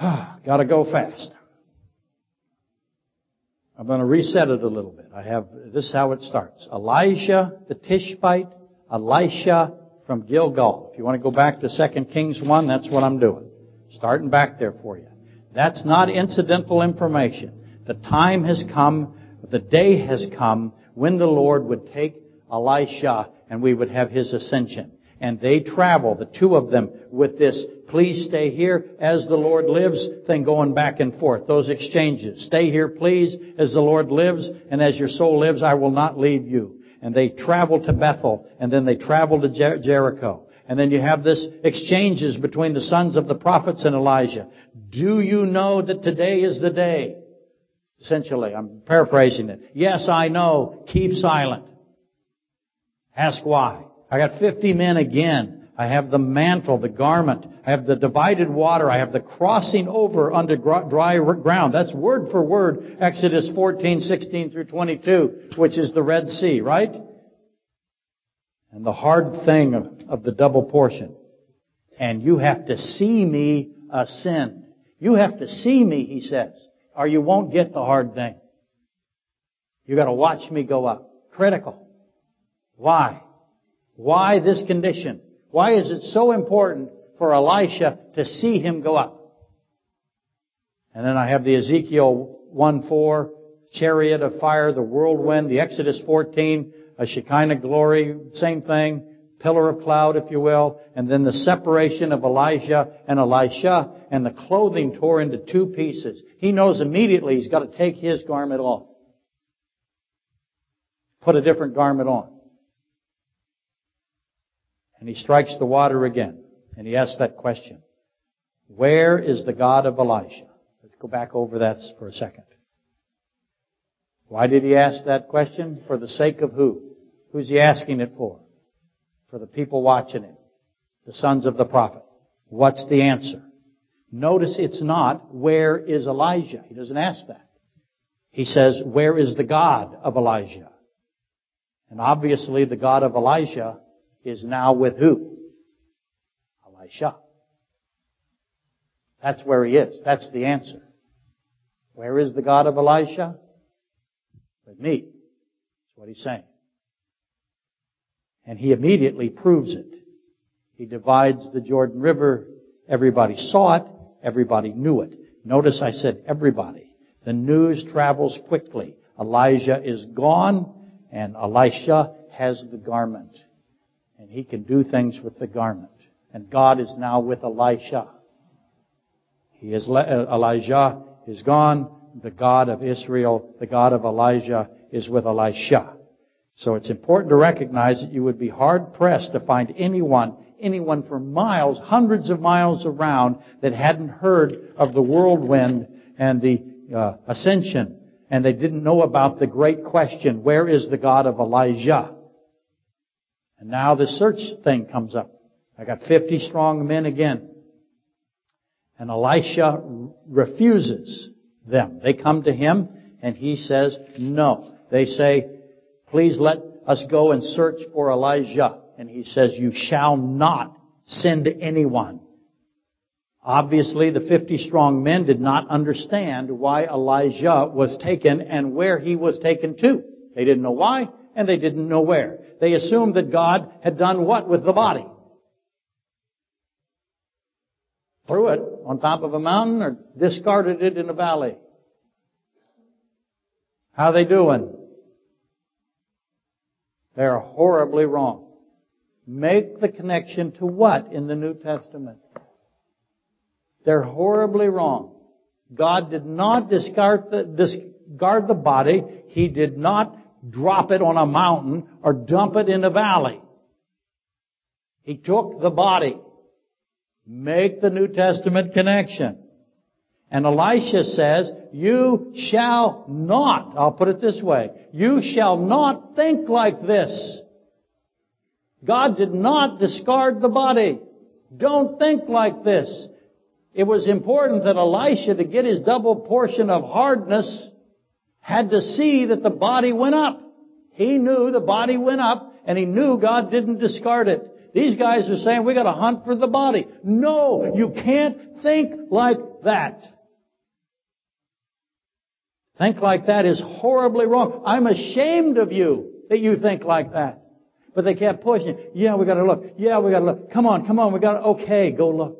[SIGHS] Gotta go fast. I'm going to reset it a little bit. I have, this is how it starts. Elijah the Tishbite, Elisha from Gilgal. If you want to go back to 2 Kings 1, that's what I'm doing. Starting back there for you. That's not incidental information. The time has come, the day has come when the Lord would take Elisha and we would have his ascension and they travel, the two of them, with this please stay here as the Lord lives thing going back and forth. Those exchanges. Stay here please as the Lord lives and as your soul lives I will not leave you. And they travel to Bethel and then they travel to Jer- Jericho. And then you have this exchanges between the sons of the prophets and Elijah. Do you know that today is the day? Essentially, I'm paraphrasing it. Yes, I know. Keep silent. Ask why. I got 50 men again. I have the mantle, the garment. I have the divided water. I have the crossing over under dry ground. That's word for word Exodus 14, 16 through 22, which is the Red Sea, right? And the hard thing of, of the double portion. And you have to see me ascend. You have to see me, he says, or you won't get the hard thing. You gotta watch me go up. Critical. Why? Why this condition? Why is it so important for Elisha to see him go up? And then I have the Ezekiel 1-4, chariot of fire, the whirlwind, the Exodus 14, a Shekinah glory, same thing, pillar of cloud, if you will, and then the separation of Elijah and Elisha, and the clothing tore into two pieces. He knows immediately he's got to take his garment off. Put a different garment on. And he strikes the water again. And he asks that question. Where is the God of Elisha? Let's go back over that for a second. Why did he ask that question? For the sake of who? Who's he asking it for? For the people watching him. The sons of the prophet. What's the answer? Notice it's not, where is Elijah? He doesn't ask that. He says, where is the God of Elijah? And obviously the God of Elijah is now with who? Elisha. That's where he is. That's the answer. Where is the God of Elisha? With me. That's what he's saying. And he immediately proves it. He divides the Jordan River. Everybody saw it. Everybody knew it. Notice I said everybody. The news travels quickly. Elijah is gone and Elisha has the garment. And he can do things with the garment. And God is now with Elisha. He is, uh, Elijah is gone. The God of Israel, the God of Elijah is with Elisha. So it's important to recognize that you would be hard pressed to find anyone, anyone for miles, hundreds of miles around that hadn't heard of the whirlwind and the uh, ascension and they didn't know about the great question, where is the God of Elijah? And now the search thing comes up. I got 50 strong men again. And Elisha refuses them. They come to him and he says no. They say, please let us go and search for Elijah. And he says, you shall not send anyone. Obviously, the 50 strong men did not understand why Elijah was taken and where he was taken to. They didn't know why, and they didn't know where. They assumed that God had done what with the body? Threw it on top of a mountain or discarded it in a valley. How they doing? They're horribly wrong. Make the connection to what in the New Testament? They're horribly wrong. God did not discard the, discard the body. He did not drop it on a mountain or dump it in a valley. He took the body. Make the New Testament connection. And Elisha says, you shall not, I'll put it this way, you shall not think like this. God did not discard the body. Don't think like this. It was important that Elisha, to get his double portion of hardness, had to see that the body went up. He knew the body went up, and he knew God didn't discard it. These guys are saying we gotta hunt for the body. No, you can't think like that. Think like that is horribly wrong. I'm ashamed of you that you think like that. But they kept pushing. You. Yeah, we gotta look. Yeah, we gotta look. Come on, come on, we gotta, okay, go look.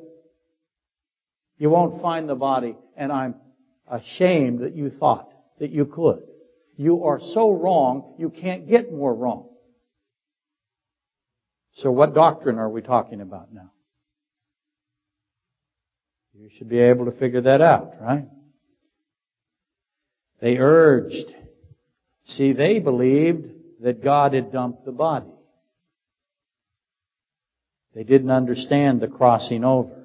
You won't find the body, and I'm ashamed that you thought that you could. You are so wrong, you can't get more wrong. So what doctrine are we talking about now? You should be able to figure that out, right? They urged. See, they believed that God had dumped the body. They didn't understand the crossing over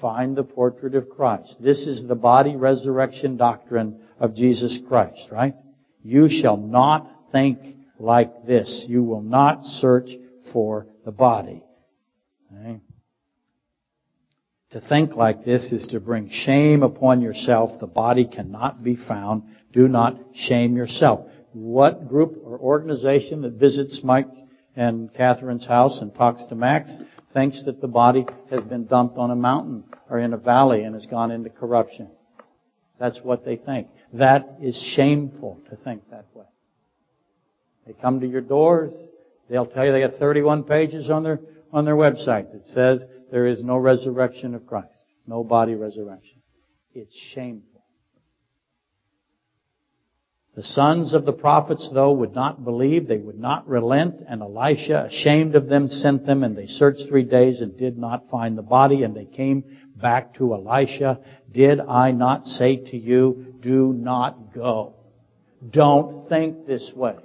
find the portrait of Christ. This is the body resurrection doctrine of Jesus Christ, right? You shall not think like this. You will not search for the body. Okay? To think like this is to bring shame upon yourself. The body cannot be found. Do not shame yourself. What group or organization that visits Mike and Catherine's house and talks to Max thinks that the body has been dumped on a mountain or in a valley and has gone into corruption. That's what they think. That is shameful to think that way. They come to your doors, they'll tell you they got 31 pages on their, on their website that says there is no resurrection of Christ. No body resurrection. It's shameful. The sons of the prophets, though, would not believe. They would not relent. And Elisha, ashamed of them, sent them. And they searched three days and did not find the body. And they came back to Elisha. Did I not say to you, do not go? Don't think this way.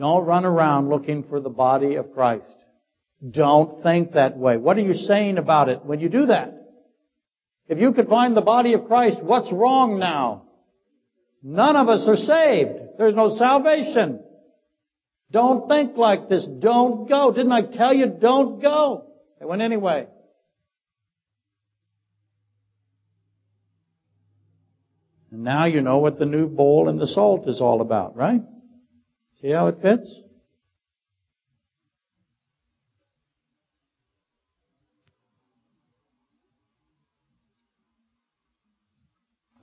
Don't run around looking for the body of Christ. Don't think that way. What are you saying about it when you do that? If you could find the body of Christ, what's wrong now? None of us are saved. There's no salvation. Don't think like this. Don't go. Didn't I tell you don't go? They went anyway. And now you know what the new bowl and the salt is all about, right? See how it fits?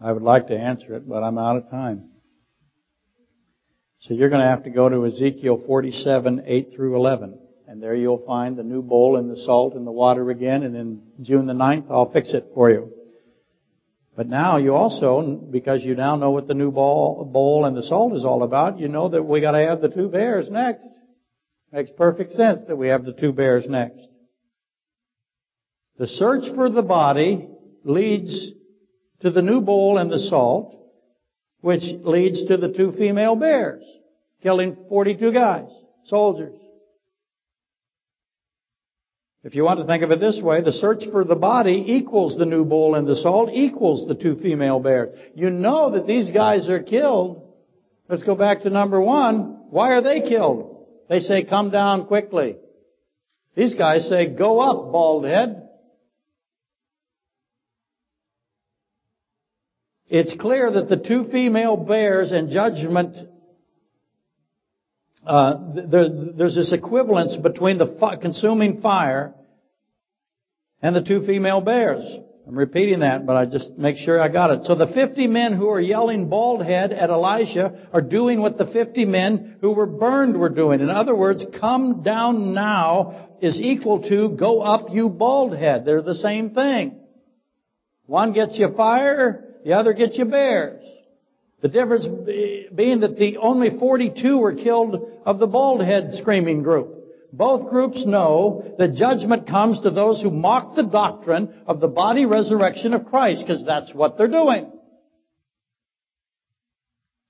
I would like to answer it, but I'm out of time. So you're going to have to go to Ezekiel 47, 8 through 11. And there you'll find the new bowl and the salt and the water again. And in June the 9th, I'll fix it for you. But now you also, because you now know what the new bowl, bowl and the salt is all about, you know that we gotta have the two bears next. Makes perfect sense that we have the two bears next. The search for the body leads to the new bowl and the salt, which leads to the two female bears, killing 42 guys, soldiers. If you want to think of it this way, the search for the body equals the new bull and the salt equals the two female bears. You know that these guys are killed. Let's go back to number one. Why are they killed? They say, come down quickly. These guys say, go up, bald head. It's clear that the two female bears and judgment, uh, there, there's this equivalence between the consuming fire and the two female bears. I'm repeating that, but I just make sure I got it. So the 50 men who are yelling bald head at Elisha are doing what the 50 men who were burned were doing. In other words, come down now is equal to go up you bald head. They're the same thing. One gets you fire, the other gets you bears. The difference being that the only 42 were killed of the bald head screaming group. Both groups know that judgment comes to those who mock the doctrine of the body resurrection of Christ, because that's what they're doing.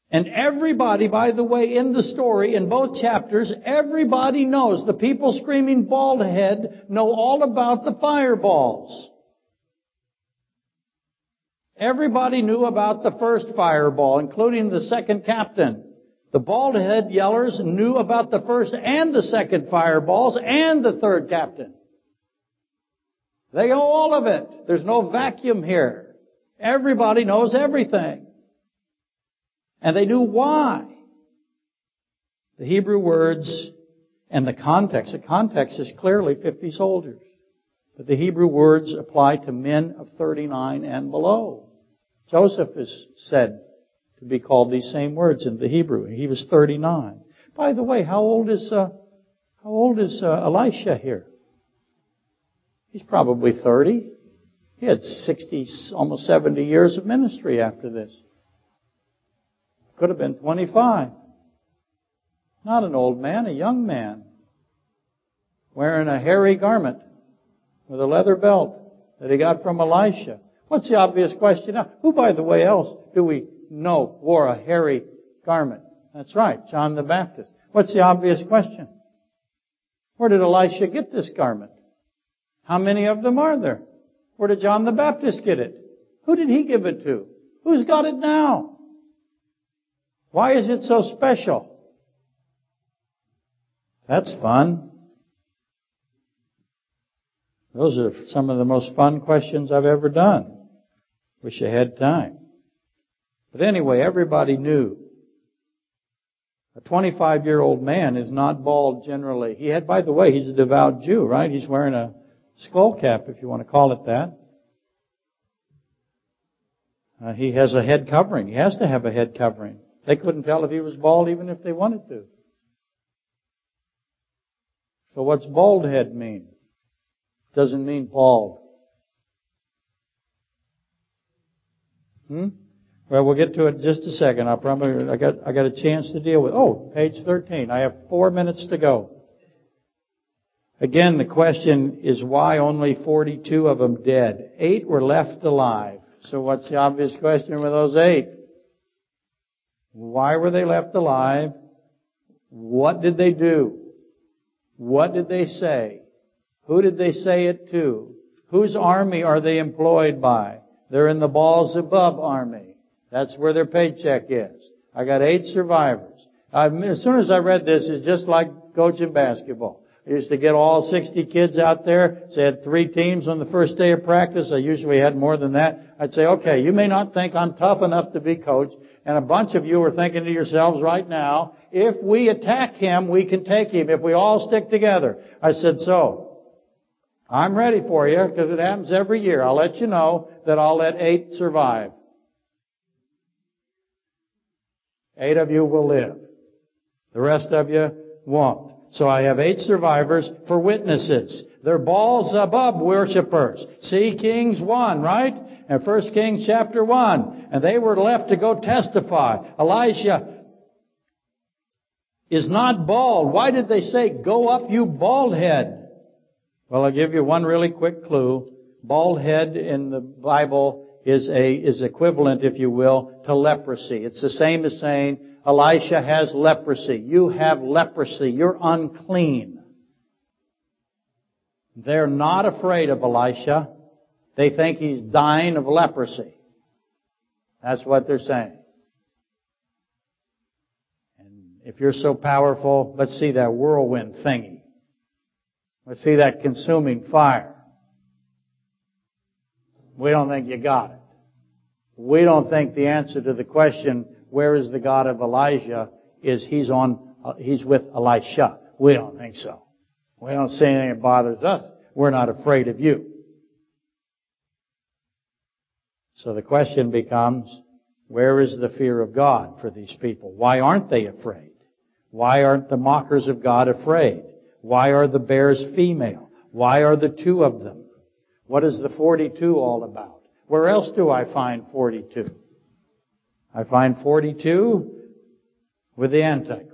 And everybody, by the way, in the story, in both chapters, everybody knows, the people screaming bald head know all about the fireballs. Everybody knew about the first fireball, including the second captain. The bald head yellers knew about the first and the second fireballs and the third captain. They know all of it. There's no vacuum here. Everybody knows everything. And they knew why. The Hebrew words and the context. The context is clearly 50 soldiers. But the Hebrew words apply to men of 39 and below. Joseph is said to be called these same words in the Hebrew. He was 39. By the way, how old is uh, how old is uh, Elisha here? He's probably 30. He had 60, almost 70 years of ministry after this. Could have been 25. Not an old man, a young man. Wearing a hairy garment with a leather belt that he got from Elisha. What's the obvious question now? Who, by the way, else do we know wore a hairy garment? That's right, John the Baptist. What's the obvious question? Where did Elisha get this garment? How many of them are there? Where did John the Baptist get it? Who did he give it to? Who's got it now? Why is it so special? That's fun. Those are some of the most fun questions I've ever done. Wish I had time. But anyway, everybody knew. A 25 year old man is not bald generally. He had, by the way, he's a devout Jew, right? He's wearing a skull cap, if you want to call it that. Uh, he has a head covering. He has to have a head covering. They couldn't tell if he was bald even if they wanted to. So what's bald head mean? Doesn't mean bald. Hmm? Well, we'll get to it in just a second. I promise. I got I got a chance to deal with. Oh, page 13. I have four minutes to go. Again, the question is why only 42 of them dead? Eight were left alive. So what's the obvious question with those eight? Why were they left alive? What did they do? What did they say? Who did they say it to? Whose army are they employed by? They're in the Baal-zebub army. That's where their paycheck is. I got eight survivors. I've, as soon as I read this, it's just like coaching basketball. I used to get all 60 kids out there. I had three teams on the first day of practice. I usually had more than that. I'd say, okay, you may not think I'm tough enough to be coach. And a bunch of you are thinking to yourselves right now, if we attack him, we can take him if we all stick together. I said, so, I'm ready for you because it happens every year. I'll let you know that I'll let eight survive. Eight of you will live. The rest of you won't. So I have eight survivors for witnesses. They're Baal-zebub worshippers. See Kings 1, right? And 1 Kings chapter 1. And they were left to go testify. Elisha is not bald. Why did they say, go up you bald head? Well, I'll give you one really quick clue. Bald head in the Bible is a, is equivalent, if you will, to leprosy. It's the same as saying, Elisha has leprosy. You have leprosy. You're unclean. They're not afraid of Elisha. They think he's dying of leprosy. That's what they're saying. And if you're so powerful, let's see that whirlwind thingy. Let's see that consuming fire. We don't think you got it. We don't think the answer to the question, where is the God of Elijah, is he's on, uh, he's with Elisha. We don't think so. We don't see anything that bothers us. We're not afraid of you. So the question becomes, where is the fear of God for these people? Why aren't they afraid? Why aren't the mockers of God afraid? Why are the bears female? Why are the two of them? What is the 42 all about? Where else do I find 42? I find 42 with the Antichrist.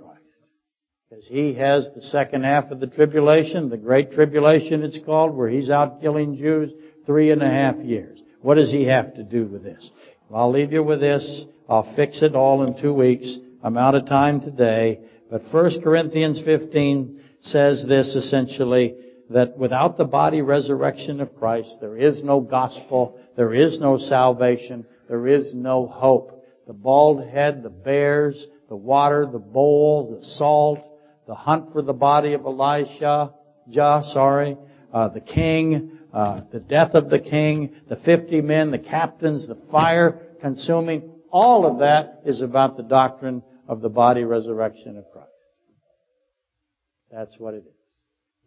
Because he has the second half of the tribulation, the great tribulation it's called, where he's out killing Jews three and a half years. What does he have to do with this? I'll leave you with this. I'll fix it all in two weeks. I'm out of time today. But 1 Corinthians 15 says this essentially, that without the body resurrection of Christ, there is no gospel, there is no salvation, there is no hope. The bald head, the bears, the water, the bowl, the salt, the hunt for the body of Elisha, Jah, sorry, uh, the king, uh, the death of the king, the 50 men, the captains, the fire consuming, all of that is about the doctrine of the body resurrection of Christ. That's what it is.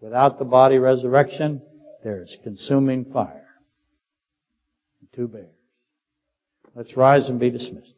Without the body resurrection, there's consuming fire. Two bears. Let's rise and be dismissed.